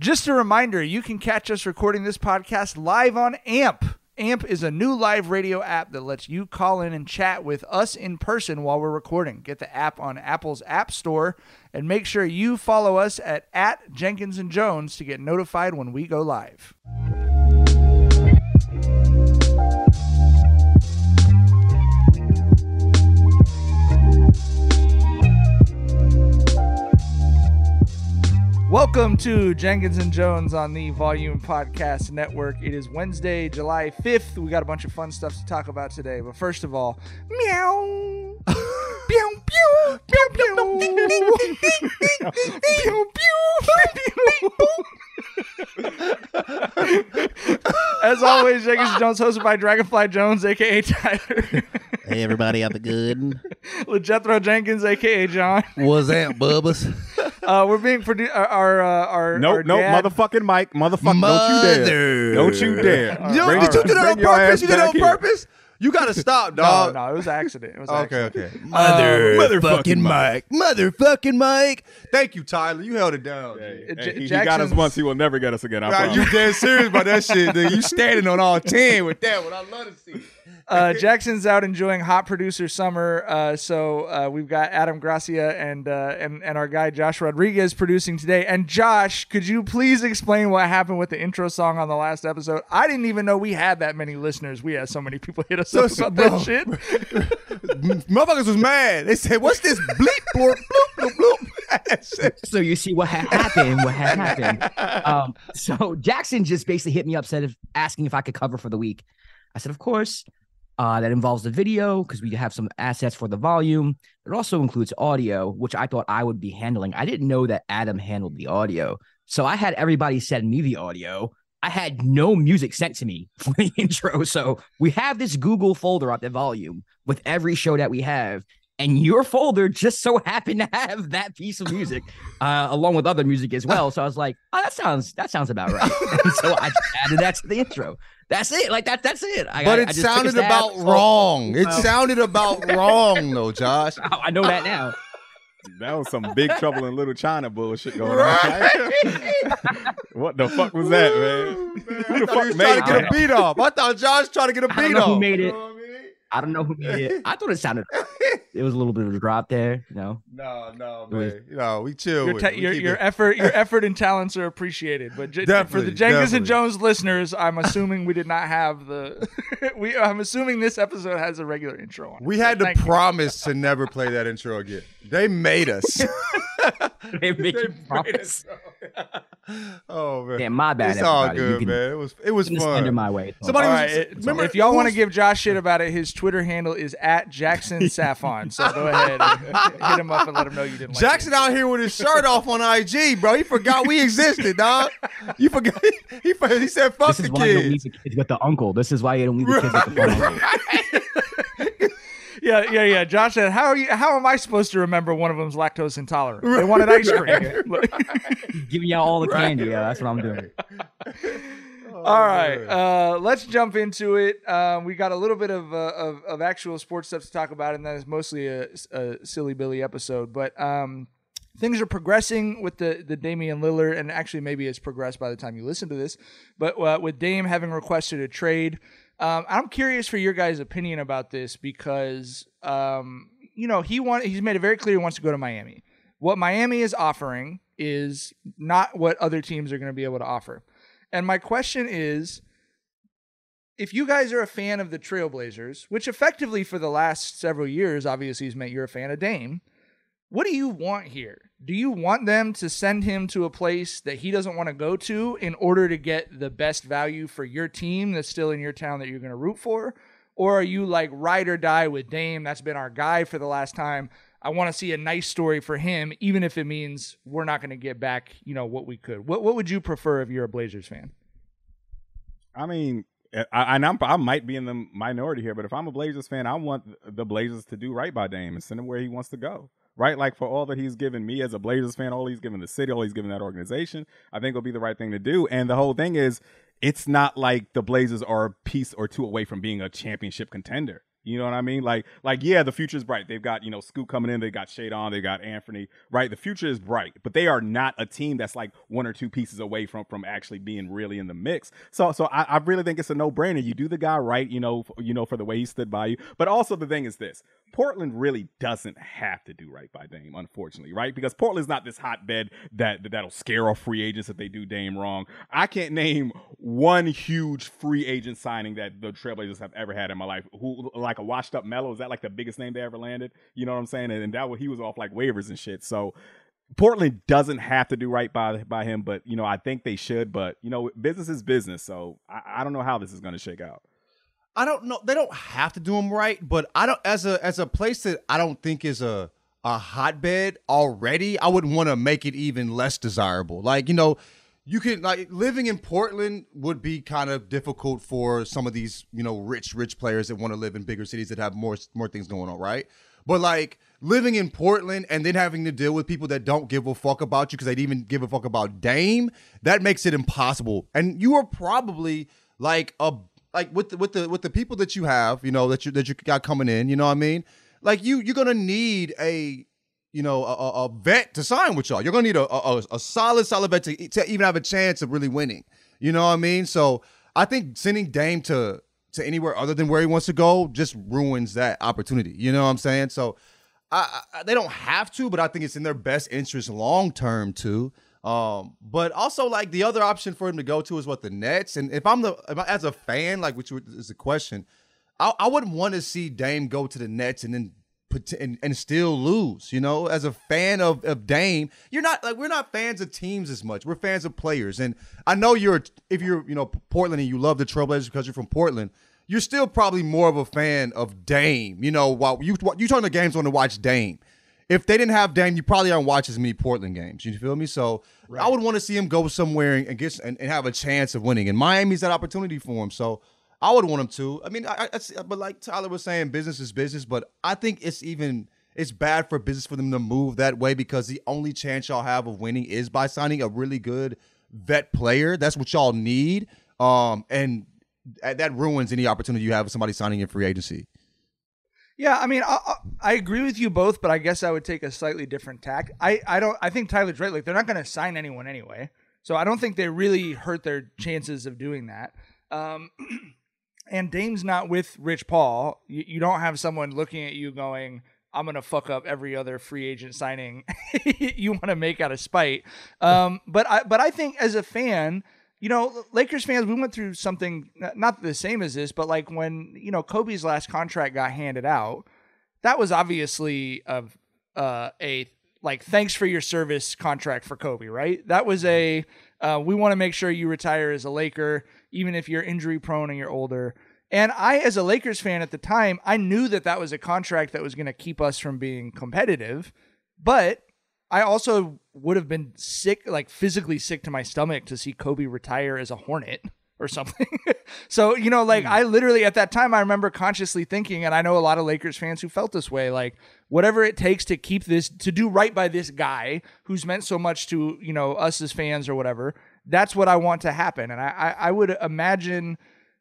Just a reminder you can catch us recording this podcast live on AMP. AMP is a new live radio app that lets you call in and chat with us in person while we're recording. Get the app on Apple's App Store and make sure you follow us at, at Jenkins and Jonez to get notified when we go live. Welcome to Jenkins and Jonez on the Volume Podcast Network. It is Wednesday, July 5th. We got a bunch of fun stuff to talk about today. But first of all, meow. pew, pew, pew, pew. pew, pew, pew. As always, Jenkins and Jonez hosted by Dragonfly Jones, aka Tyler. Hey everybody out the good. LeJethro Jenkins, aka John. What's that, Bubbas? Uh, we're being produced. Our our, uh, our Nope, our nope, dad- motherfucking Mike, motherfucker, don't you dare, don't you dare. Yo, You right, know, all did you do that on Bring your ass purpose? You did it back on here. purpose? You gotta stop, No, dog. no, it was accident. It was Okay, accident. okay. Motherfucking Mike. Motherfucking Mike. Thank you, Tyler. You held it down. Hey, Uh, hey, J- he, he got us Jackson's- once, he will never get us again. I Nah, promise. you dead serious about that shit, dude. You standing on all 10 with that one. I love to see. Uh, Jackson's out enjoying hot producer summer, uh, so uh, we've got Adam Gracia and uh, and and our guy Josh Rodriguez producing today. And Josh, could you please explain what happened with the intro song on the last episode? I didn't even know we had that many listeners. We had so many people hit us up Listen, about bro. that shit. Motherfuckers was mad. They said, what's this bleep, blorp, bloop, bloop, bloop? so you see what ha- happened what had happened um so jackson just basically hit me up said if asking if i could cover for the week i said of course uh that involves the video because we have some assets for the volume. It also includes audio which i thought i would be handling. I didn't know that adam handled the audio. So i had everybody send me the audio. I had no music sent to me for the intro. So we have this google folder at the volume with every show that we have and your folder just so happened to have that piece of music uh, along with other music as well. So I was like, "Oh, that sounds that sounds about right." and so I just added that to the intro. That's it. Like that. That's it. I, But it I just sounded stab. about wrong. It well. sounded about wrong, though, Josh. oh, I know that now. that was some big trouble in Little China bullshit going on. what the fuck was that, man? Who the thought fuck made trying to get a beat off. I thought Josh was trying to get a beat off. who made it. You know what I don't know who made it. I thought it sounded. It was a little bit of a drop there. You know. No, no, It was- man. You know, we chill. Your, with ta- it. We your, your effort, your effort and talents are appreciated. But j- for the Jenkins and. Jonez listeners, I'm assuming we did not have the. we, I'm assuming this episode has a regular intro on. it. We So had to thank you. promise to never play that intro again. They made us. They make you made promise. Oh man, Damn, my bad. It's all everybody. You good, can- man. It was it was you can fun. send my way. Somebody All was right, it- remember if y'all want to give Josh shit about it, his Twitter handle is at Jackson Saffon. So go ahead, and hit him up and let him know you didn't. Jackson out here with his shirt off on IG, bro. He forgot we existed, dog. You forgot. He, he said, "Fuck This the is why you don't leave kids." the kids with the uncle. This is why you don't leave the kids with the fun uncle. Yeah, yeah, yeah. Josh said, "How are you? How am I supposed to remember one of them's lactose intolerant? They wanted ice cream." Giving y'all all the candy. Yeah, that's what I'm doing. All right, uh, let's jump into it. Um, we got a little bit of, uh, of of actual sports stuff to talk about, and that is mostly a, a silly Billy episode. But um, things are progressing with the the Damian Lillard, and actually maybe it's progressed by the time you listen to this. But uh, with Dame having requested a trade, um, I'm curious for your guys' opinion about this because um, you know he want he's made it very clear he wants to go to Miami. What Miami is offering is not what other teams are going to be able to offer. And my question is if you guys are a fan of the Trailblazers, which effectively for the last several years obviously has meant you're a fan of Dame, what do you want here? Do you want them to send him to a place that he doesn't want to go to in order to get the best value for your team that's still in your town that you're going to root for? Or are you like ride or die with Dame? That's been our guy for the last time. I want to see a nice story for him, even if it means we're not going to get back, you know, what we could. What What would you prefer if you're a Blazers fan? I mean, eh, I, and I'm, I might be in the minority here, but if I'm a Blazers fan, I want the Blazers to do right by Dame and send him where he wants to go. Right, like for all that he's given me as a Blazers fan, all he's given the city, all he's given that organization, I think it'll be the right thing to do. And the whole thing is, it's not like the Blazers are a piece or two away from being a championship contender. You know what I mean? Like, like yeah, the future's bright. They've got you know Scoot coming in. They got Shaedon. They got Anthony. Right, the future is bright, but they are not a team that's like one or two pieces away from from actually being really in the mix. So, so I, I really think it's a no brainer. You do the guy right, you know, you know, for the way he stood by you. But also the thing is this: Portland really doesn't have to do right by Dame, unfortunately, right? Because Portland's not this hotbed that- that'll scare off free agents if they do Dame wrong. I can't name one huge free agent signing that the Trailblazers have ever had in my life. Who like a washed up Melo is that like the biggest name they ever landed? You know what I'm saying? And, and that was, he was off like waivers and shit. So. Portland doesn't have to do right by by him, but you know I think they should. But you know, business is business, so I, I don't know how this is going to shake out. I don't know. They don't have to do them right, but I don't as a as a place that I don't think is a a hotbed already. I wouldn't want to make it even less desirable. Like you know, you could like living in Portland would be kind of difficult for some of these you know rich rich players that want to live in bigger cities that have more more things going on, right? But like living in Portland and then having to deal with people that don't give a fuck about you because they'd even give a fuck about Dame, that makes it impossible. And you are probably like a like with the with the with the people that you have, you know, that you that you got coming in, you know what I mean? Like you you're gonna need a you know a, a a vet to sign with y'all. You're gonna need a a, a solid solid vet to, to even have a chance of really winning. You know what I mean? So I think sending Dame to to anywhere other than where he wants to go just ruins that opportunity. You know what I'm saying? So I, I, they don't have to, but I think it's in their best interest long term too. Um, but also like the other option for him to go to is what the Nets. And if I'm the if I, as a fan, like which is the question, I, I wouldn't want to see Dame go to the Nets and then and, and still lose. You know, as a fan of of Dame, you're not like we're not fans of teams as much. We're fans of players. And I know you're if you're you know Portland and you love the Trailblazers because you're from Portland. You're still probably more of a fan of Dame. You know, while you you turn the games on to watch Dame if they didn't have Dame, you probably aren't watching as many Portland games. You feel me? So I would want to see him go somewhere and, and get and, and have a chance of winning. And Miami's that opportunity for him. So I would want him to. I mean, I, I, but like Tyler was saying, business is business. But I think it's even it's bad for business for them to move that way because the only chance y'all have of winning is by signing a really good vet player. That's what y'all need. Um, and that ruins any opportunity you have of somebody signing in free agency. Yeah, I mean, I I agree with you both, but I guess I would take a slightly different tack. I, I don't. I think Tyler's right. Like they're not going to sign anyone anyway, so I don't think they really hurt their chances of doing that. Um, and Dame's not with Rich Paul. You, you don't have someone looking at you going, "I'm going to fuck up every other free agent signing you want to make out of spite." Um, but I but I think as a fan. You know, Lakers fans, we went through something not the same as this, but like when, you know, Kobe's last contract got handed out, that was obviously of uh, a like thanks for your service contract for Kobe, right? That was a Uh, we want to make sure you retire as a Laker, even if you're injury prone and you're older. And I, as a Lakers fan at the time, I knew that that was a contract that was going to keep us from being competitive. But I also would have been sick, like physically sick to my stomach to see Kobe retire as a Hornet or something. so, you know, like hmm. I literally at that time, I remember consciously thinking, and I know a lot of Lakers fans who felt this way, like whatever it takes to keep this, to do right by this guy who's meant so much to, you know, us as fans or whatever, that's what I want to happen. And I, I, I would imagine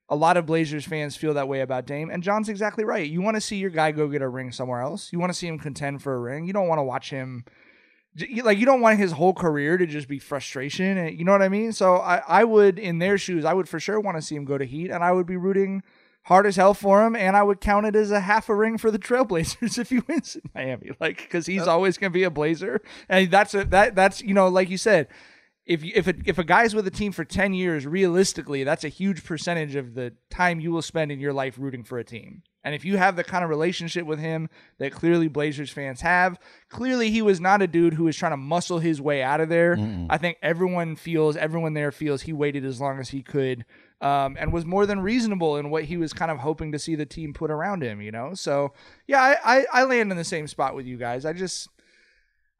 a lot of Blazers fans feel that way about Dame. And John's exactly right. You want to see your guy go get a ring somewhere else. You want to see him contend for a ring. You don't want to watch him like you don't want his whole career to just be frustration and you know what I mean? So I, I would in their shoes, I would for sure want to see him go to Heat and I would be rooting hard as hell for him and I would count it as a half a ring for the Trailblazers if he wins in Miami. Like cuz he's always going to be a Blazer and that's a, that that's you know like you said if you, if a, if a guy's with a team for 10 years realistically that's a huge percentage of the time you will spend in your life rooting for a team and if you have the kind of relationship with him that clearly blazers fans have clearly he was not a dude who was trying to muscle his way out of there. I think everyone feels everyone there feels he waited as long as he could um, and was more than reasonable in what he was kind of hoping to see the team put around him you know? So yeah i i, I land in the same spot with you guys. I just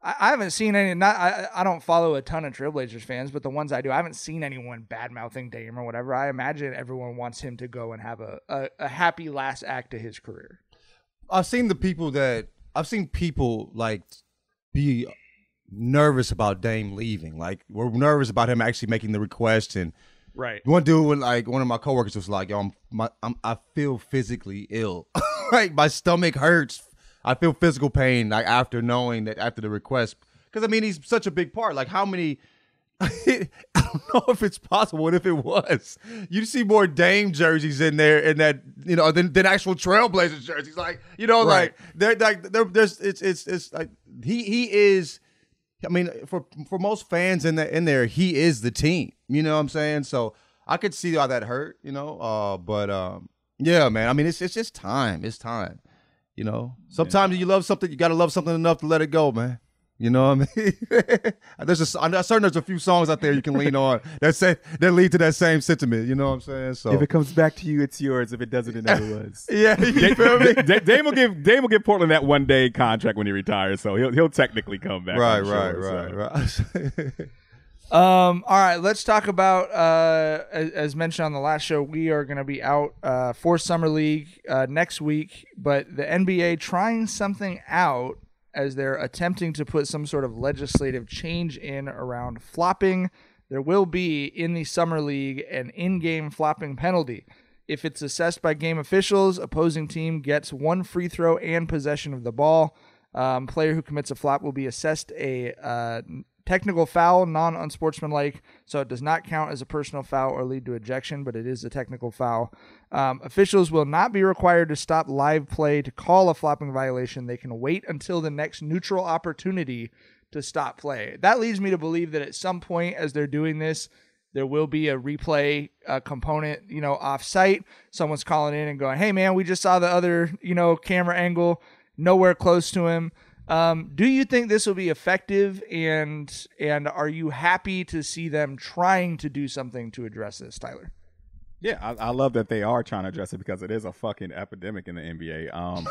I, I haven't seen any. Not I, I don't follow a ton of Trailblazers fans, but the ones I do, I haven't seen anyone bad mouthing Dame or whatever. I imagine everyone wants him to go and have a, a, a happy last act to his career. I've seen the people that I've seen people like be nervous about Dame leaving. Like we're nervous about him actually making the request. And Right. one dude, when like one of my coworkers was like, "Yo, I'm, my, I'm I feel physically ill. like my stomach hurts. I feel physical pain. Like after knowing that after the request, because I mean he's such a big part. Like how many." I don't know if it's possible. What if it was? You see more Dame jerseys in there, and that you know, than, than actual Trailblazers jerseys. Like you know, Right. like they're like they're, there's it's it's it's like he he is. I mean, for for most fans in the in there, he is the team. You know what I'm saying? So I could see how that hurt. You know, uh, but um, yeah, man. I mean, it's it's just time. It's time. You know, sometimes you love something, you got to love something enough to let it go, man. You know what I mean? there's a, I'm certain there's a few songs out there you can lean on that say that lead to that same sentiment. You know what I'm saying? So If it comes back to you, it's yours. If it doesn't, it never was. yeah, you feel me? Da- Dame will give Dame will give Portland that one day contract when he retires, so he'll he'll technically come back. Right, right, sure, right, so. right. Um, all right, let's talk about uh, as, as mentioned on the last show, we are going to be out uh, for summer league uh, next week, but the NBA trying something out as they're attempting to put some sort of legislative change in around flopping. There will be in the summer league an in-game flopping penalty. If it's assessed by game officials, opposing team gets one free throw and possession of the ball. Um, player who commits a flop will be assessed a uh, technical foul, non unsportsmanlike, so it does not count as a personal foul or lead to ejection, but it is a technical foul. Um, officials will not be required to stop live play to call a flopping violation. They can wait until the next neutral opportunity to stop play. That leads me to believe that at some point, as they're doing this, there will be a replay uh, component, you know, off site. Someone's calling in and going, "Hey, man, we just saw the other, you know, camera angle, nowhere close to him." Um, do you think this will be effective, and and are you happy to see them trying to do something to address this, Tyler? Yeah, I, I love that they are trying to address it because it is a fucking epidemic in the NBA. Um,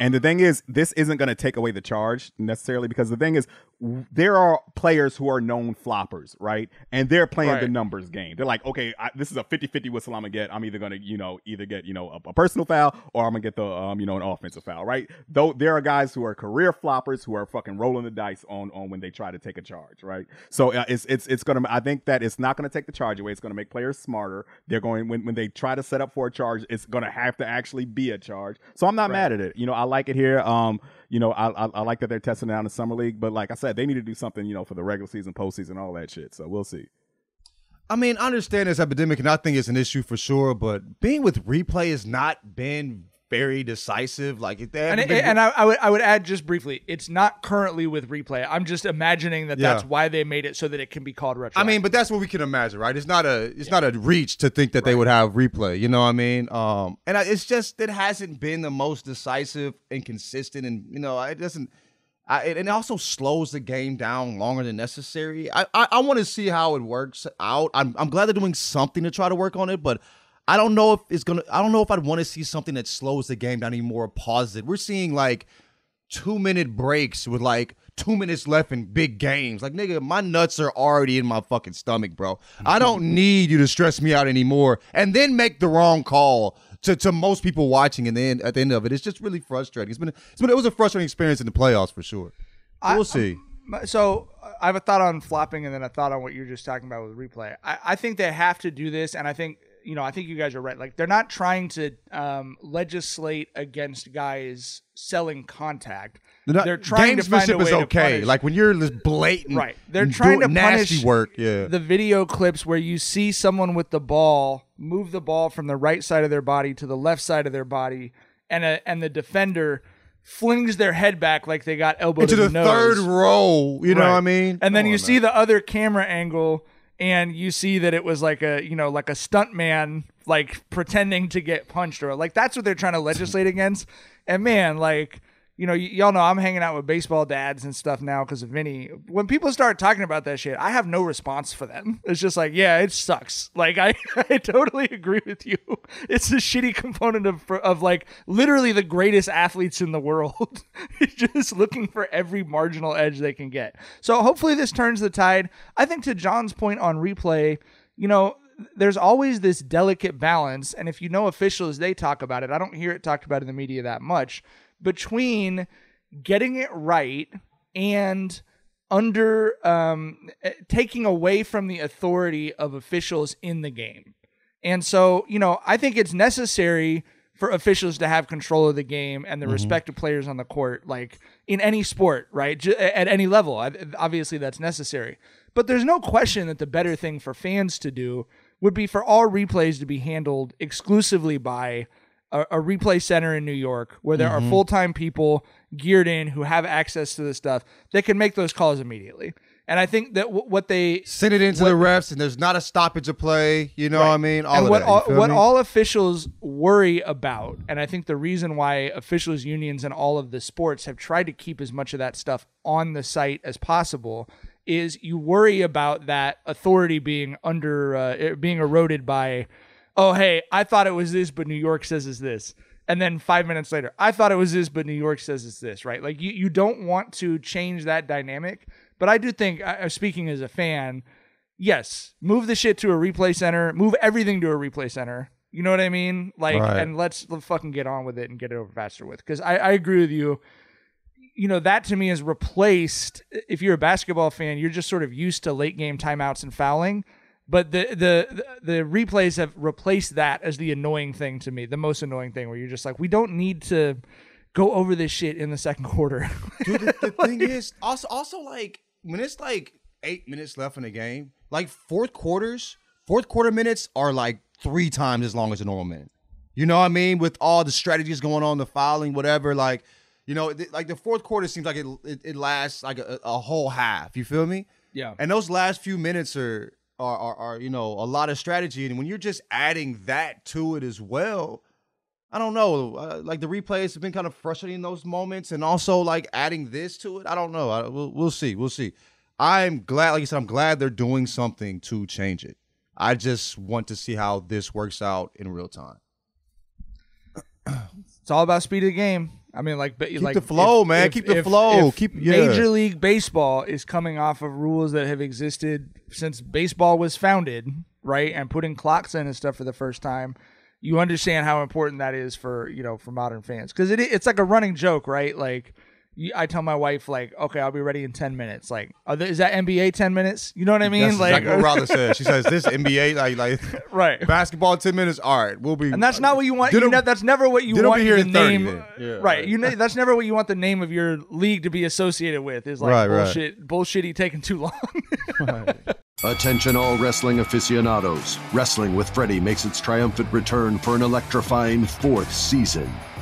and the thing is, this isn't going to take away the charge necessarily because the thing is, w- there are players who are known floppers, right? And they're playing the numbers game. They're like, okay, I, this is a 50-50 whistle I'm gonna get. I'm either gonna, you know, either get, you know, a, a personal foul or I'm gonna get the, um, you know, an offensive foul, right? Though there are guys who are career floppers who are fucking rolling the dice on on when they try to take a charge, right? So uh, it's it's it's gonna. I think that it's not gonna take the charge away. It's gonna make players smarter. They're going when when they try to set up for a charge, it's gonna have to actually be a charge. So I'm not mad at it. You know, I like it here. Um, you know, I, I I like that they're testing it out in the summer league, but like I said, they need to do something, you know, for the regular season, postseason, all that shit. So we'll see. I mean, I understand this epidemic, and I think it's an issue for sure. But being with replay has not been very decisive. Like, if they And, haven't been- and I, I would I would add just briefly, it's not currently with replay. I'm just imagining that Yeah. that's why they made it so that it can be called retro. I mean, but that's what we can imagine, right? It's not a it's not a reach to think that they would have replay. You know what I mean? Um, and I, it's just it hasn't been the most decisive and consistent, and you know, it doesn't. I, and it also slows the game down longer than necessary. I I, I want to see how it works out. I'm I'm glad they're doing something to try to work on it, but I don't know if it's gonna. I don't know if I'd want to see something that slows the game down anymore, pauses it. We're seeing like two minute breaks with like two minutes left in big games. Like nigga, my nuts are already in my fucking stomach, bro. I don't need you to stress me out anymore, and then make the wrong call to, to most people watching. And then at the end of it, it's just really frustrating. It's been it's been it was a frustrating experience in the playoffs for sure. I- we'll see. So I have a thought on flopping, and then a thought on what you're just talking about with replay. I, I think they have to do this, and I think you know, I think you guys are right. Like they're not trying to um, legislate against guys selling contact. They're, not, they're trying to find a way is to okay. like when you're just blatant, Right. They're trying to nasty punish work. Yeah. the video clips where you see someone with the ball move the ball from the right side of their body to the left side of their body, and a, and the defender flings their head back like they got elbowed Into in the nose. third row. You know Right. what I mean? And then Come you on, see the other camera angle, and you see that it was like a you know like a stuntman like pretending to get punched or like that's what they're trying to legislate against. And man, like you know, y- y'all know I'm hanging out with baseball dads and stuff now because of Vinny. When people start talking about that shit, I have no response for them. It's just like, yeah, it sucks. Like I, I totally agree with you. It's a shitty component of of like literally the greatest athletes in the world, just looking for every marginal edge they can get. So hopefully this turns the tide. I think to John's point on replay, you know, there's always this delicate balance, and if you know officials, they talk about it. I don't hear it talked about in the media that much between getting it right and under um, eh, taking away from the authority of officials in the game. And so, you know, I think it's necessary for officials to have control of the game and the respect of players on the court, like in any sport, right? J- at any level. I- Obviously, that's necessary. But there's no question that the better thing for fans to do would be for all replays to be handled exclusively by a, a replay center in New York where there Mhm. are full time people geared in who have access to this stuff that can make those calls immediately. And I think that w- what they send it into the refs, and there's not a stoppage of play. You know what I mean? All and what that. all, what me? all officials worry about, and I think the reason why officials unions and all of the sports have tried to keep as much of that stuff on the site as possible, is you worry about that authority being under uh, being eroded by, oh hey, I thought it was this, but New York says it's this. And then five minutes later, I thought it was this, but New York says it's this, right? Like you, you don't want to change that dynamic. But I do think, uh, speaking as a fan, yes, move the shit to a replay center, move everything to a replay center. You know what I mean? Like, Right. and let's, let's fucking get on with it and get it over faster with. Because I, I agree with you. You know, that to me is replaced. If you're a basketball fan, you're just sort of used to late game timeouts and fouling. But the, the the replays have replaced that as the annoying thing to me, the most annoying thing, where you're just like, we don't need to go over this shit in the second quarter. Dude, the, the thing is, also, also like when it's like eight minutes left in the game, like fourth quarters, fourth quarter minutes are like three times as long as a normal minute. You know what I mean? With all the strategies going on, the fouling, whatever, like. You know, th- like the fourth quarter seems like it it, it lasts like a, a whole half. You feel me? Yeah. And those last few minutes are, are are are you know a lot of strategy, and when you're just adding that to it as well, I don't know. Uh, like the replays have been kind of frustrating in those moments, and also like adding this to it. I don't know. I, we'll, we'll see. We'll see. I'm glad, like you said, I'm glad they're doing something to change it. I just want to see how this works out in real time. It's all about speed of the game. I mean, like, Keep like the flow, man. Keep the flow. if Keep- yeah. Major League Baseball is coming off of rules that have existed since baseball was founded, right? And putting clocks in and stuff for the first time. You understand how important that is for you know for modern fans because it it's like a running joke, right? Like. You- I tell my wife like, okay, I'll be ready in ten minutes. Like, are there, is that NBA ten minutes? You know what I mean? That's like, exactly what Rhonda said. She says this NBA like like right basketball ten minutes. All right, we'll be. and that's not what you want. You know, that's never what you want be here the 30 name. then. Yeah, right. right. You know, that's never what you want the name of your league to be associated with. Is like Right, right. bullshit, bullshitty taking too long. Attention, all wrestling aficionados. Wrestling with Freddie makes its triumphant return for an electrifying fourth season.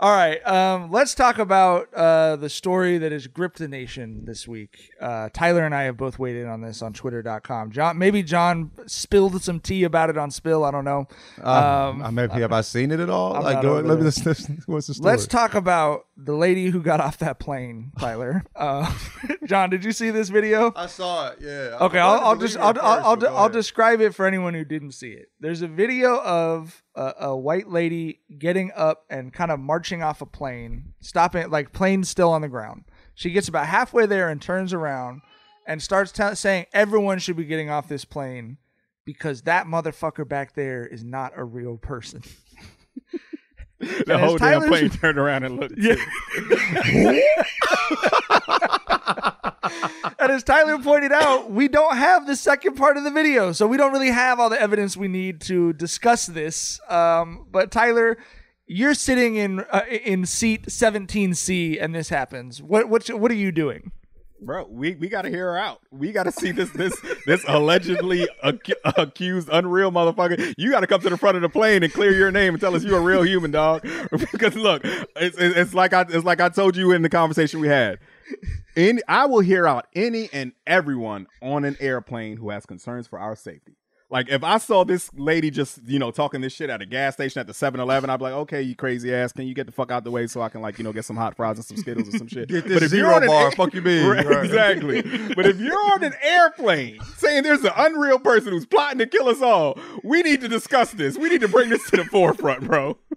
All right, um, let's talk about uh, the story that has gripped the nation this week. Uh, Tyler and I have both weighed in on this on Twitter.com. John, maybe John spilled some tea about it on Spill. I don't know. Um, um, maybe have I seen it at all? I'm like, not go, over let me this. listen. What's the story? Let's talk about the lady who got off that plane, Tyler. Uh, John, did you see this video? I saw it. Yeah. Okay, I I'll, I'll just I'll I'll, I'll, but go I'll describe it for anyone who didn't see it. There's a video of a, a white lady getting up and kind of marching off a plane, stopping like plane still on the ground. She gets about halfway there and turns around and starts tell saying everyone should be getting off this plane because that motherfucker back there is not a real person. The whole damn plane turned around and looked. Yeah. and as Tyler pointed out, we don't have the second part of the video, so we don't really have all the evidence we need to discuss this. Um, but Tyler, you're sitting in uh, in seat 17C, and this happens. What what what are you doing? Bro, we, we got to hear her out. We got to see this this this allegedly ac- accused unreal motherfucker. You got to come to the front of the plane and clear your name and tell us you're a real human dog. because look, it's it's like I it's like I told you in the conversation we had. Any, I will hear out any and everyone on an airplane who has concerns for our safety. Like if I saw this lady just, you know, talking this shit at a gas station at the 7-Eleven, I'd be like, okay, you crazy ass, can you get the fuck out the way so I can like, you know, get some hot fries and some Skittles or some shit. Get this but if zero you're on an bar, air- fuck you mean. Right, Right. exactly. but if you're on an airplane saying there's an unreal person who's plotting to kill us all, we need to discuss this. We need to bring this to the forefront, bro.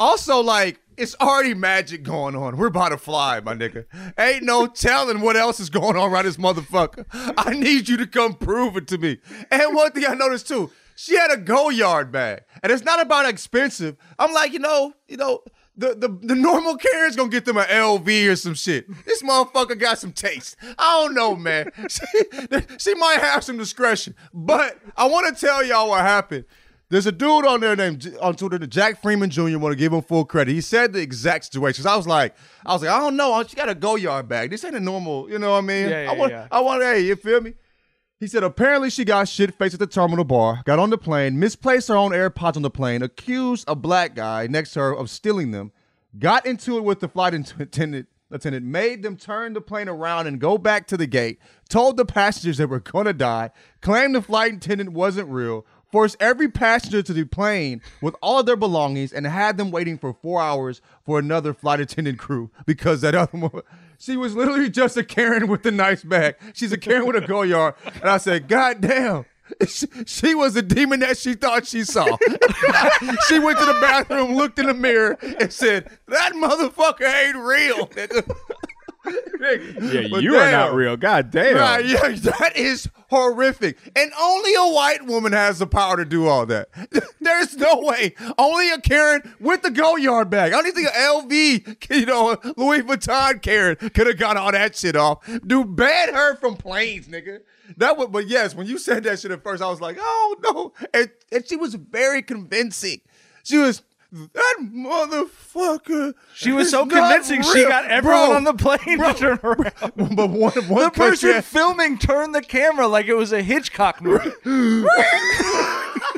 Also, like, it's already magic going on. We're about to fly, my nigga. Ain't no telling what else is going on around this motherfucker. I need you to come prove it to me. And one thing I noticed too, she had a Goyard bag. And it's not about expensive. I'm like, you know, you know, the, the, the normal carrier's gonna get them an LV or some shit. This motherfucker got some taste. I don't know, man. She, she might have some discretion. But I want to tell y'all what happened. There's a dude on there named on Twitter, the Jack Freeman Jr. Want to give him full credit. He said the exact situation. I was like, I was like, I don't know. She got a Goyard bag. This ain't a normal. You know what I mean? Yeah, yeah, I want. yeah. I want. To. Hey, you feel me? He said apparently she got shit faced at the terminal bar, got on the plane, misplaced her own AirPods on the plane, accused a black guy next to her of stealing them, got into it with the flight attendant attendant made them turn the plane around and go back to the gate, told the passengers they were to die, claimed the flight attendant wasn't real, forced every passenger to the plane with all of their belongings, and had them waiting for four hours for another flight attendant crew because that other one. She was literally just a Karen with a nice bag. She's a Karen with a Goyard. And I said, God damn. She, she was a demon that she thought she saw. she went to the bathroom, looked in the mirror, and said, That motherfucker ain't real. nigga." Yeah, But you are not real. God damn. Right, yeah, that is horrific. And only a white woman has the power to do all that. There's no way. Only a Karen with the Goyard bag. I don't even think an LV, you know, Louis Vuitton Karen could have got all that shit off. Dude, ban her from planes, nigga. That would, but yes, when you said that shit at first, I was like, oh no. And, and she was very convincing. She was, that motherfucker. She was so convincing. She got everyone Bro, on the plane bro, to turn around. But one, one the person filming turned the camera like it was a Hitchcock movie.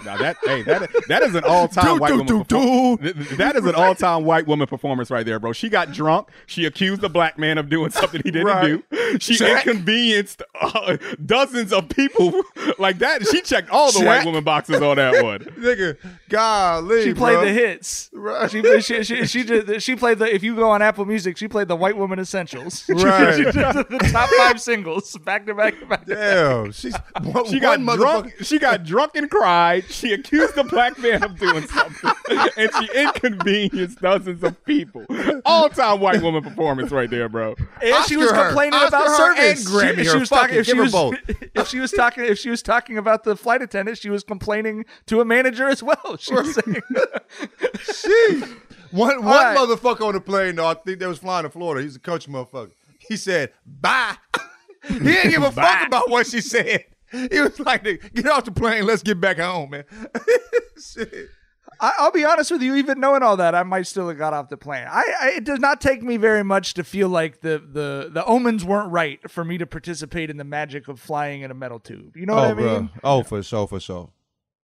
Now that hey that that is an all time white do, woman. do, th- That is an all time white woman performance right there, bro. She got drunk. She accused the black man of doing something he didn't Right. do. She inconvenienced uh, dozens of people like that. She checked all the white woman boxes on that one. Nigga, golly, She played bro. the hits. Right. She, she, she, she, did, she played the. If you go on Apple Music, she played the White Woman Essentials. Right. she did the top five singles back to back to back. to back. Damn, she's one, She got drunk. She got drunk and cried. She accused the black man of doing something, and she inconvenienced dozens of people. All time white woman performance right there, bro. And she was Oscar her. complaining Oscar about her and service. She- she was talking, if she was, if she was talking, if she was talking about the flight attendant, she was complaining to a manager as well. She was saying, Sheesh. One one right. motherfucker on the plane, though, I think they was flying to Florida. He's a coach motherfucker. He said, bye. he didn't give a fuck about what she said. He was like, get off the plane, let's get back home, man. Shit. I, I'll be honest with you. Even knowing all that, I might still have got off the plane. I, I it does not take me very much to feel like the the the omens weren't right for me to participate in the magic of flying in a metal tube. You know what oh, I mean? Oh, for sure, for sure.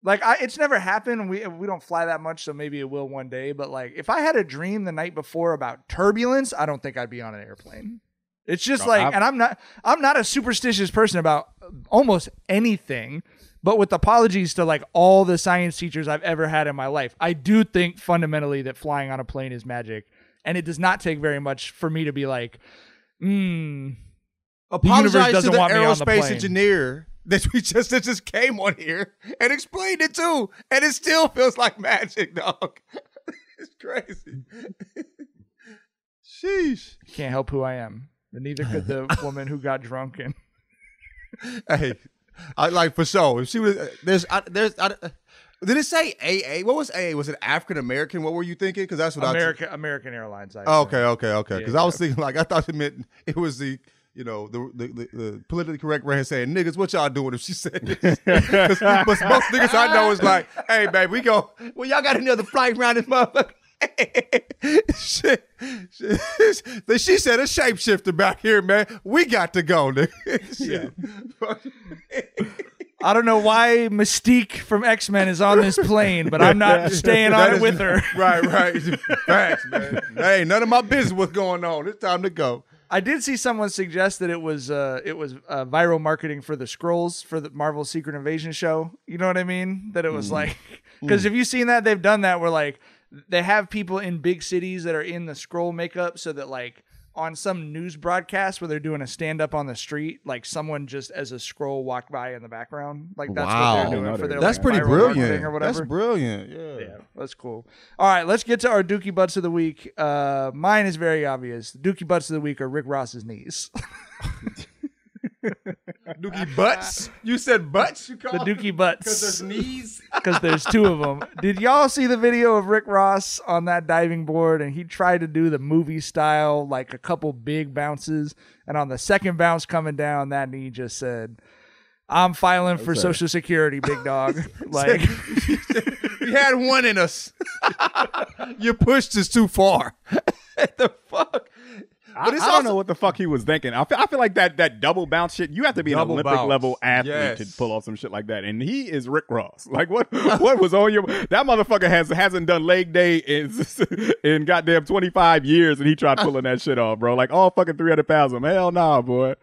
Like I, it's never happened. We we don't fly that much, so maybe it will one day. But like, if I had a dream the night before about turbulence, I don't think I'd be on an airplane. It's just Bro, like, I've- and I'm not I'm not a superstitious person about almost anything. But with apologies to like all the science teachers I've ever had in my life, I do think fundamentally that flying on a plane is magic, and it does not take very much for me to be like, hmm. Universe Apologize to doesn't the want me on the aerospace plane. engineer that we just that just came on here and explained it too, and it still feels like magic, dog. it's crazy. Sheesh. Can't help who I am. And neither could the woman who got drunk and Hey, I like for sure. If she was uh, there's I, there's I, uh, did it say AA? What was AA? Was it African American? What were you thinking? Because that's what I said. America American Airlines. I I. Okay, okay, okay. Because Yeah, I was thinking like I thought it meant it was the. You know the, the, the, the politically correct man saying niggas, what y'all doing if she said this? 'Cause most niggas I know is like, hey babe, we go. Well, y'all got another flight around this motherfucker. shit, shit. She said a shapeshifter back here, man. We got to go, nigga. I don't know why Mystique from X Men is on this plane, but I'm not staying on it with her. Right, right. Facts, man. Hey, none of my business what's going on. It's time to go. I did see someone suggest that it was uh, it was uh, viral marketing for the Skrulls for the Marvel Secret Invasion show. You know what I mean? That it was Mm. like because Mm. have you seen that they've done that where like they have people in big cities that are in the Skrull makeup so that like on some news broadcast where they're doing a stand up on the street, like someone just as a Skrull walked by in the background. Like that's what they're doing for their That's like, pretty viral brilliant. or whatever. That's brilliant. Yeah. Yeah, that's cool. All right, let's get to our Dookie Butts of the week. Uh, mine is very obvious. The Dookie Butts of the week are Rick Ross's knees. Dookie butts. You said butts. You the called Dookie Butts. because there's knees. Because there's two of them. Did y'all see the video of Rick Ross on that diving board? And he tried to do the movie style, like a couple big bounces. And on the second bounce coming down, that knee just said, I'm filing for Social Security, big dog. like, we had one in us. you pushed us too far. The fuck. I, it's I don't know what the fuck he was thinking. I feel, I feel like that that double bounce shit. You have to be Double an Olympic bounce. level athlete Yes. to pull off some shit like that. And he is Rick Ross. Like what? what was on your? That motherfucker has hasn't done leg day in in goddamn twenty five years, and he tried pulling that shit off, bro. Like all fucking three hundred pounds. of him. Hell nah, boy.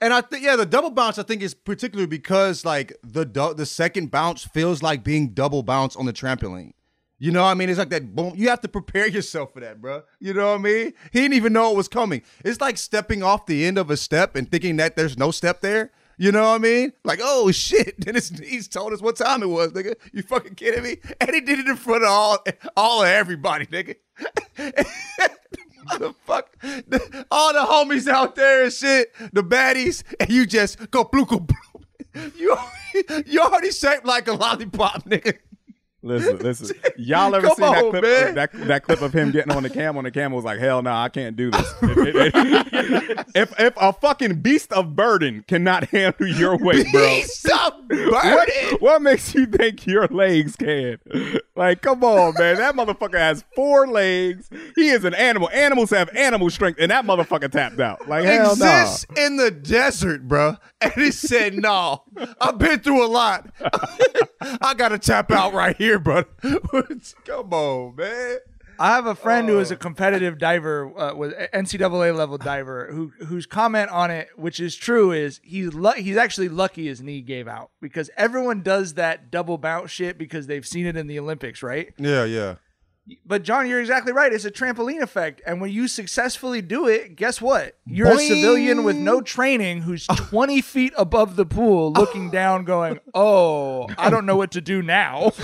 And I think yeah, the double bounce I think is particularly because like the du- the second bounce feels like being double bounce on the trampoline. You know what I mean? It's like that boom. You have to prepare yourself for that, bro. You know what I mean? He didn't even know it was coming. It's like stepping off the end of a step and thinking that there's no step there. You know what I mean? Like, oh shit. Then his knees told us what time it was, nigga. You fucking kidding me? And he did it in front of all all of everybody, nigga. Motherfucker. All the homies out there and shit, the baddies, and you just go blue, blue. You, you already shaped like a lollipop, nigga. Listen, listen. Y'all ever Come seen that on, clip? man. That, that clip of him getting on the camel, and the camel was like, "Hell no, I can't do this." if, if if a fucking beast of burden cannot handle your weight, bro, Beast of burden. what, what makes you think your legs can? Like, come on, man. That motherfucker has four legs. He is an animal. Animals have animal strength, and that motherfucker tapped out. Like, hell no. Exists in the desert, bro. And he said, no, I've been through a lot. I got to tap out right here, bro. Come on, man. I have a friend who is a competitive diver, uh, with NCAA level diver, who whose comment on it, which is true, is he's lu- he's actually lucky his knee gave out because everyone does that double bounce shit because they've seen it in the Olympics, right? Yeah, yeah. But John, you're exactly right. It's a trampoline effect, and when you successfully do it, guess what? You're a civilian with no training who's 20 feet above the pool, looking down, going, "Oh, I don't know what to do now."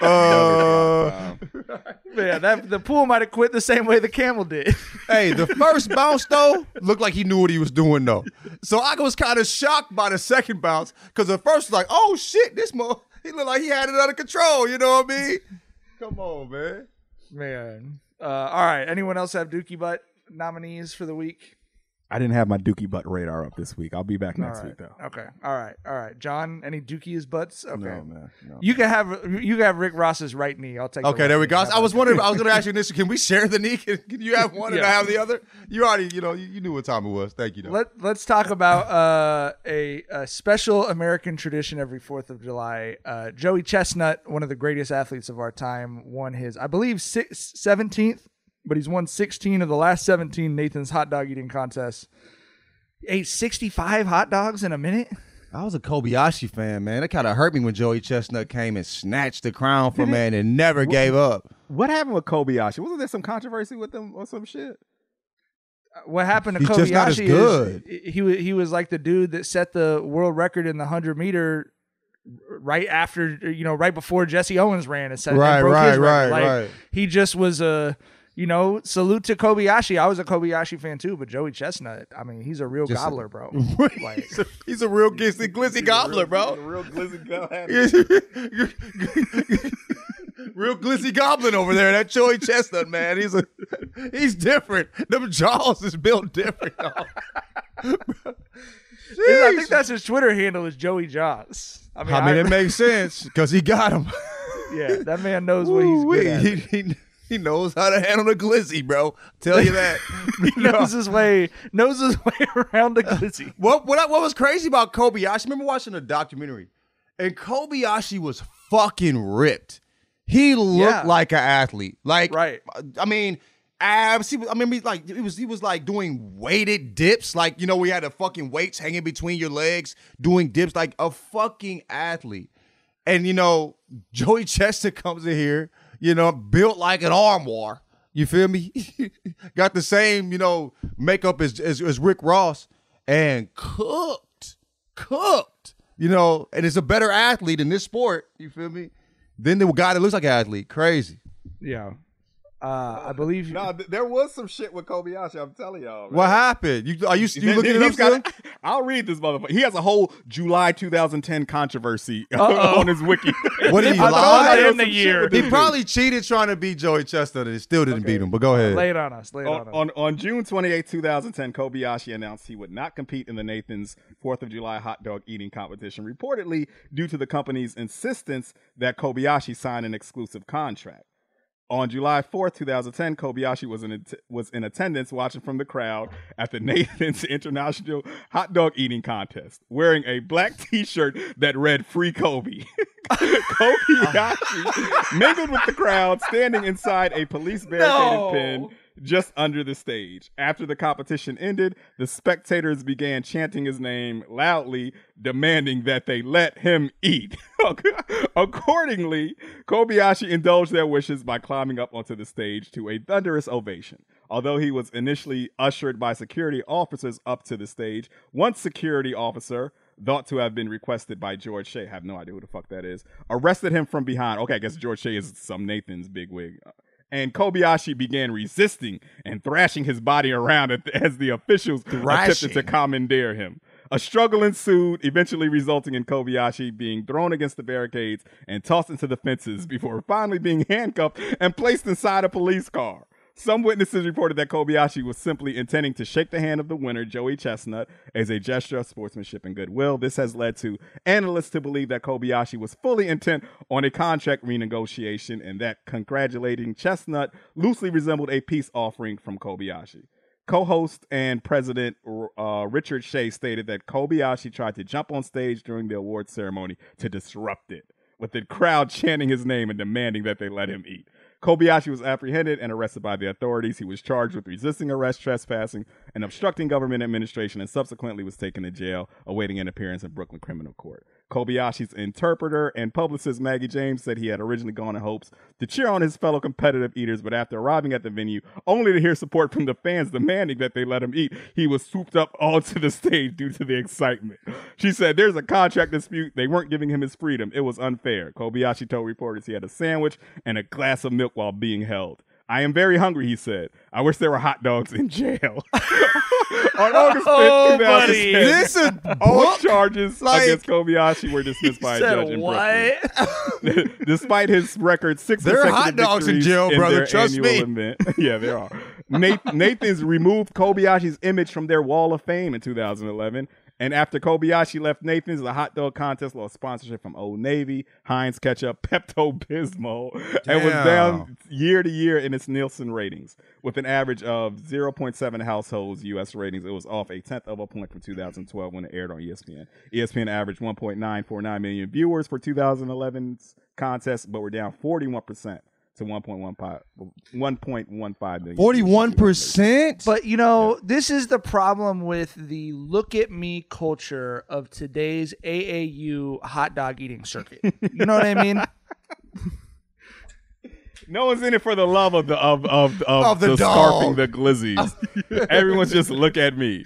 Uh, yeah, that the pool might have quit the same way the camel did. hey, the first bounce though looked like he knew what he was doing though. So I was kind of shocked by the second bounce because the first was like, oh shit, this mo he looked like he had it under control. You know what I mean? Come on, man. Man. Uh, all right. Anyone else have Dookie Butt nominees for the week? I didn't have my Dookie butt radar up this week. I'll be back next all right. week though. Okay. All right. All right. John, any Dookie's butts? Okay. No, man. No. You can have you can have Rick Ross's right knee. I'll take. the Okay, left there we go. I was- I about was that? wondering. I was going to ask you this. Can we share the knee? Can, can you have one and I have the other? You already, you know, you, you knew what time it was. Thank you. Though. Let Let's talk about uh, a, a special American tradition every Fourth of July. Uh, Joey Chestnut, one of the greatest athletes of our time, won his, I believe, seventeenth, but he's won sixteen of the last seventeen Nathan's hot dog eating contests. He Ate sixty-five hot dogs in a minute. I was a Kobayashi fan, man. That kind of hurt me when Joey Chestnut came and snatched the crown from man and never gave up. What happened with Kobayashi? Wasn't there some controversy with him or some shit? Uh, what happened to He's just not as Kobayashi good. is he he was like the dude that set the world record in the hundred meter right after you know right before Jesse Owens ran and set and Right, broke right, his record. right, Like, right. He just was a you know salute to Kobayashi. I was a Kobayashi fan too, but Joey Chestnut, I mean, he's a real Just a- gobbler, bro. like he's, a, he's a real glizzy, glizzy gobbler, bro. real glizzy gobbler. real glizzy goblin over there. That Joey Chestnut, man. He's a he's different. Them jaws is built different. dog. I think that's his Twitter handle is Joey Jaws. I mean, I mean, it makes sense because he got him. yeah, that man knows what he's Ooh-wee. good at. He, he, he knows how to handle the glizzy, bro. Tell you that. he knows his way knows his way around the glizzy. What what I- what was crazy about Kobayashi? I remember watching a documentary, and Kobayashi was fucking ripped. He looked Yeah. like an athlete. Like Right. I mean, abs. He was, I mean, he like he was he was like doing weighted dips. Like you know, we had the fucking weights hanging between your legs, doing dips like a fucking athlete. And you know, Joey Chester comes in here, you know, built like an armoire. You feel me? Got the same, you know, makeup as, as as Rick Ross, and cooked, cooked. You know, and is a better athlete in this sport. You feel me? Then the guy that looks like an athlete. Crazy. Yeah. Uh, I believe you. No, th- there was some shit with Kobayashi. I'm telling y'all. man. What happened? You are you, you He- looking it up? he's got- I'll read this motherfucker. He has a whole July 2010 controversy on his wiki. What did he I lie? in the year. He this probably cheated trying to beat Joey Chestnut and he still didn't beat him. But go ahead. Lay it on us. Lay it on, on, us. on, on June 28, 2010, Kobayashi announced he would not compete in the Nathan's 4th of July hot dog eating competition, reportedly due to the company's insistence that Kobayashi sign an exclusive contract. On July 4th, 2010, Kobayashi was in was in attendance watching from the crowd at the Nathan's International Hot Dog Eating Contest, wearing a black T-shirt that read "Free Kobe." Kobayashi oh. mingled with the crowd, standing inside a police barricaded No. pen just under the stage. After the competition ended, the spectators began chanting his name loudly, demanding that they let him eat. Accordingly, Kobayashi indulged their wishes by climbing up onto the stage to a thunderous ovation. Although he was initially ushered by security officers up to the stage, one security officer, thought to have been requested by George Shea, have no idea who the fuck that is, arrested him from behind. Okay, I guess George Shea is some Nathan's bigwig. And Kobayashi began resisting and thrashing his body around as the officials attempted to commandeer him. A struggle ensued, eventually resulting in Kobayashi being thrown against the barricades and tossed into the fences before finally being handcuffed and placed inside a police car. Some witnesses reported that Kobayashi was simply intending to shake the hand of the winner, Joey Chestnut, as a gesture of sportsmanship and goodwill. This has led to analysts to believe that Kobayashi was fully intent on a contract renegotiation and that congratulating Chestnut loosely resembled a peace offering from Kobayashi. Co-host and president uh, Richard Shea stated that Kobayashi tried to jump on stage during the awards ceremony to disrupt it, with the crowd chanting his name and demanding that they let him eat. Kobayashi was apprehended and arrested by the authorities. He was charged with resisting arrest, trespassing, and obstructing government administration, and subsequently was taken to jail, awaiting an appearance in Brooklyn Criminal Court. Kobayashi's interpreter and publicist Maggie James said he had originally gone in hopes to cheer on his fellow competitive eaters, but after arriving at the venue, only to hear support from the fans demanding that they let him eat, he was swooped up onto the stage due to the excitement. She said, There's a contract dispute. They weren't giving him his freedom. It was unfair. Kobayashi told reporters he had a sandwich and a glass of milk while being held. I am very hungry, he said. I wish there were hot dogs in jail. On August 5th, Oh, 2010, buddy. This is all book? charges Like- against Kobayashi were dismissed by a judge in? Brooklyn. Despite his record, six There are hot dogs in jail, brother, their trust me. Event. yeah, there are. Nathan's removed Kobayashi's image from their wall of fame in 2011. And after Kobayashi left Nathan's, the hot dog contest lost sponsorship from Old Navy, Heinz Ketchup, Pepto Bismol, and was down year to year in its Nielsen ratings. With an average of 0.7 households U.S. ratings, it was off a tenth of a point from 2012 when it aired on ESPN. ESPN averaged 1.949 million viewers for 2011's contest, but were down 41% to 1.15 1.15 million. Forty-one percent. But you know, this is the problem with the look at me culture of today's AAU hot dog eating circuit. You know what I mean? No one's in it for the love of the of of of, Of the the, scarfing the glizzies. Everyone's just look at me.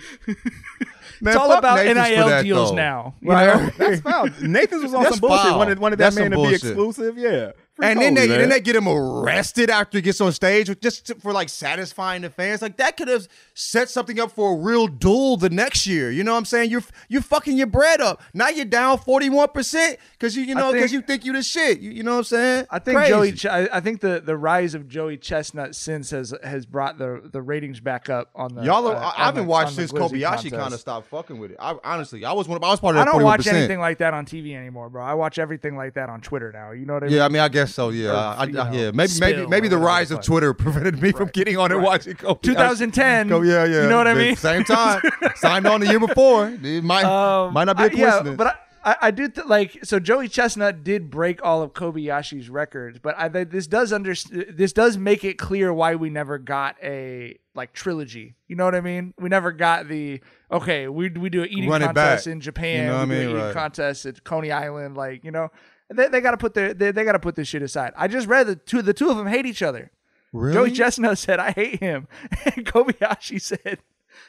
Man, it's all about Nathan's NIL that, deals though. now. you Right. know? That's foul. Nathan's was on That's some bullshit. foul. Wanted wanted That's that man some to be exclusive. Yeah. Free And then they man. then they get him arrested after he gets on stage just to- for like satisfying the fans. Like that could have set something up for a real duel the next year. You know what I'm saying? You're you're fucking your bread up. Now you're down 41 percent because you you know because you think you're the shit. You, you know what I'm saying? I think Crazy. Joey. Ch- I, I think the, the rise of Joey Chestnut since has has brought the, the ratings back up on the. Y'all, are, uh, I, I haven't the- watched since Kobayashi kind of stopped fucking with it. I honestly, I was one. Of, I was part of I don't 41%. watch anything like that on TV anymore, bro. I watch everything like that on Twitter now. You know what I mean? Yeah, I mean, I guess so. Yeah, I, I, know, yeah. Maybe, maybe, maybe the rise of. Twitter prevented me from getting on and watching Kobayashi. 2010. Go, yeah, yeah. You know what I mean? Same time. Signed on the year before. It might, Um, might not be a I- yeah, but I, I, I do th- like so. Joey Chestnut did break all of Kobayashi's records, but I this does under this does make it clear why we never got a like trilogy. You know what I mean? We never got the okay. We we do an eating Run contest in Japan. You know what we I do mean? an eating Right. contest at Coney Island. Like you know, they, they got to put their they, they got to put this shit aside. I just read the two the two of them hate each other. Really? Joey Chestnut said, "I hate him," and Kobayashi said.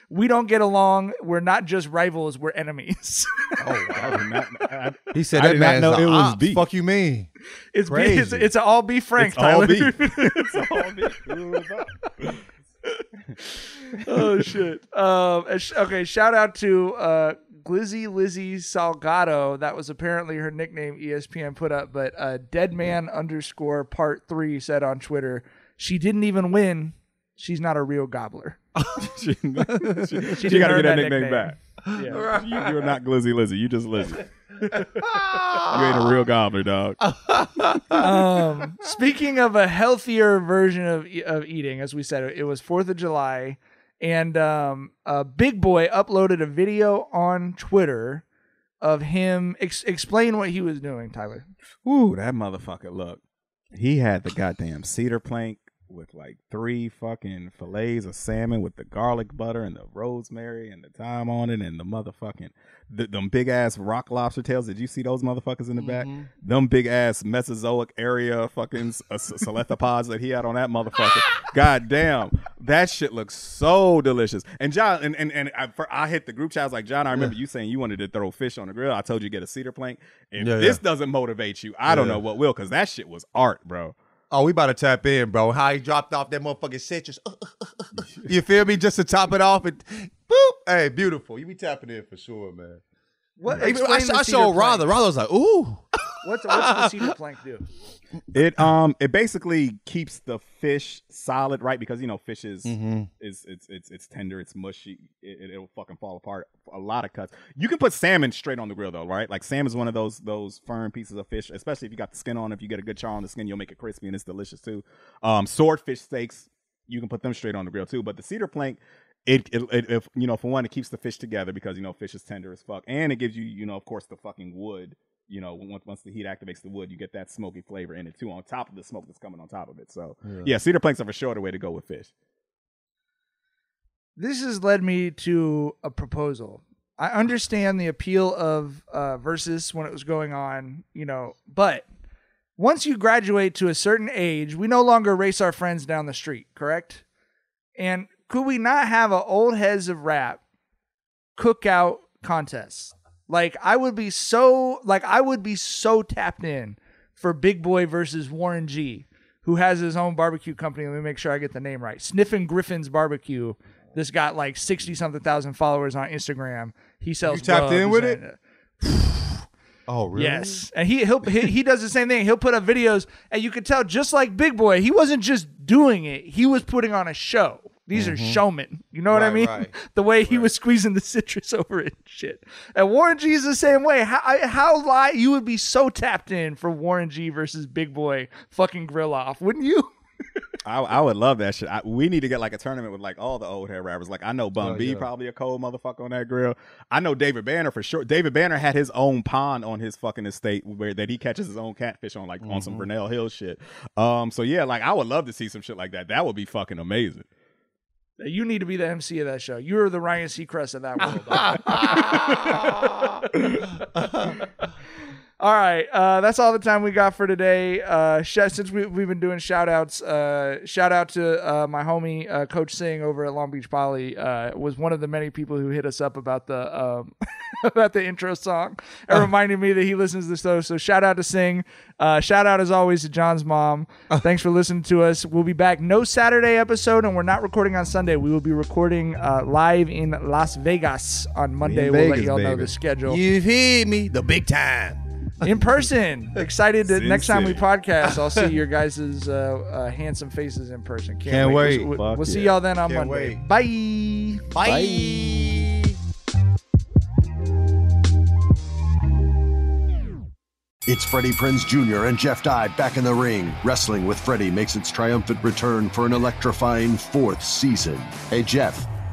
We don't get along. We're not just rivals. We're enemies. Oh, I not, I, he said I that did not know it was op. beef. Fuck you mean? It's be, it's, it's all be frank, It's all Tyler. beef. it's all beef. Who was up? oh shit. Um. Okay. Shout out to uh, Glizzy Lizzie Salgado. That was apparently her nickname. ESPN put up, but uh, Deadman underscore Part Three said on Twitter, she didn't even win. She's not a real gobbler. she, she, she got to get that nickname, nickname. back. Yeah. You, you're not Glizzy Lizzy. You just Lizzy. you ain't a real gobbler, dog. um, speaking of a healthier version of of eating, as we said, it was Fourth of July, and um, a big boy uploaded a video on Twitter of him ex- explain what he was doing. Tyler, Ooh, that motherfucker! Look, he had the goddamn cedar plank with like three fucking fillets of salmon with the garlic butter and the rosemary and the thyme on it and the motherfucking the, them big ass rock lobster tails. Did you see those motherfuckers in the back? Them big ass Mesozoic area fucking uh, that he had on that motherfucker. God damn, that shit looks so delicious. And John, and and, and I, for, I hit the group chat. I was like, John, I remember you saying you wanted to throw fish on the grill. I told you get a cedar plank. If Yeah, this yeah. doesn't motivate you, I don't know what will, because that shit was art, bro. Oh, we about to tap in, bro. How he dropped off that motherfucking citrus. you feel me? Just to top it off and boop. Hey, beautiful. You be tapping in for sure, man. What? Explain I, I cedar showed plank. Rother. Rother was like, ooh. What's, what's the cedar plank do? It um it basically keeps the fish solid, right? Because you know fish is Mhm. is it's it's it's tender, it's mushy, it, it'll fucking fall apart. A lot of cuts. You can put salmon straight on the grill though, right? Like salmon is one of those those firm pieces of fish, especially if you got the skin on. If you get a good char on the skin, you'll make it crispy and it's delicious too. Um, swordfish steaks, you can put them straight on the grill too. But the cedar plank. It, it, it if you know for one it keeps the fish together because you know fish is tender as fuck and it gives you you know of course the fucking wood you know once once the heat activates the wood you get that smoky flavor in it too on top of the smoke that's coming on top of it so Yeah. yeah, cedar planks are for sure the way to go with fish This has led me to a proposal. I understand the appeal of uh, versus when it was going on, you know, but once you graduate to a certain age, we no longer race our friends down the street, correct? And could we not have a old heads of rap cookout contest? Like I would be so like I would be so tapped in for Big Boy versus Warren G, who has his own barbecue company. Let me make sure I get the name right. Sniffin' Griffin's Barbecue. This got like sixty something thousand followers on Instagram. He sells. You tapped in with and- uh, Oh, really? Yes, and he he'll, he he does the same thing. He'll put up videos, and you could tell just like Big Boy, he wasn't just doing it; he was putting on a show. These are Mhm. showmen. You know what I mean? right. The way he was squeezing the citrus over it, and shit. And Warren G is the same way. How I, how lie you would be so tapped in for Warren G versus Big Boy fucking grill off, wouldn't you? I, I would love that shit. I, we need to get like a tournament with like all the old hair rappers. Like I know Bun Oh, B yeah. probably a cold motherfucker on that grill. I know David Banner for sure. David Banner had his own pond on his fucking estate where that he catches his own catfish on, like on some Mhm. Brunel Hill shit. Um, so yeah, like I would love to see some shit like that. That would be fucking amazing. You need to be the MC of that show. You're the Ryan Seacrest of that world. all right. Uh, that's all the time we got for today. Uh, sh- since we, we've been doing shout outs, uh, shout out to uh, my homie, uh, Coach Singh over at Long Beach Poly, uh, was one of the many people who hit us up about the, um, about the intro song and reminded me that he listens to the show. So shout out to Singh. Uh, shout out as always to John's mom. Thanks for listening to us. We'll be back no Saturday episode, and we're not recording on Sunday. We will be recording uh, live in Las Vegas on Monday. in we'll let y'all know the schedule You hear me? The big time. in person. Excited that next time we podcast, I'll see your guys' uh, uh, handsome faces in person. Can't, Can't wait. wait. We'll, we'll see yeah. y'all then on Can't Monday. wait. Bye. Bye. It's Freddie Prinze Jr. and Jeff Dye back in the ring. Wrestling with Freddie makes its triumphant return for an electrifying fourth season. Hey, Jeff,